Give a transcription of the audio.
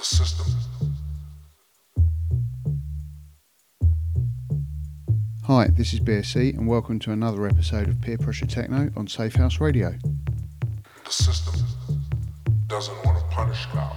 The system. Hi, this is BSC, and welcome to another episode of Peer Pressure Techno on Safe House Radio. The system doesn't want to punish God.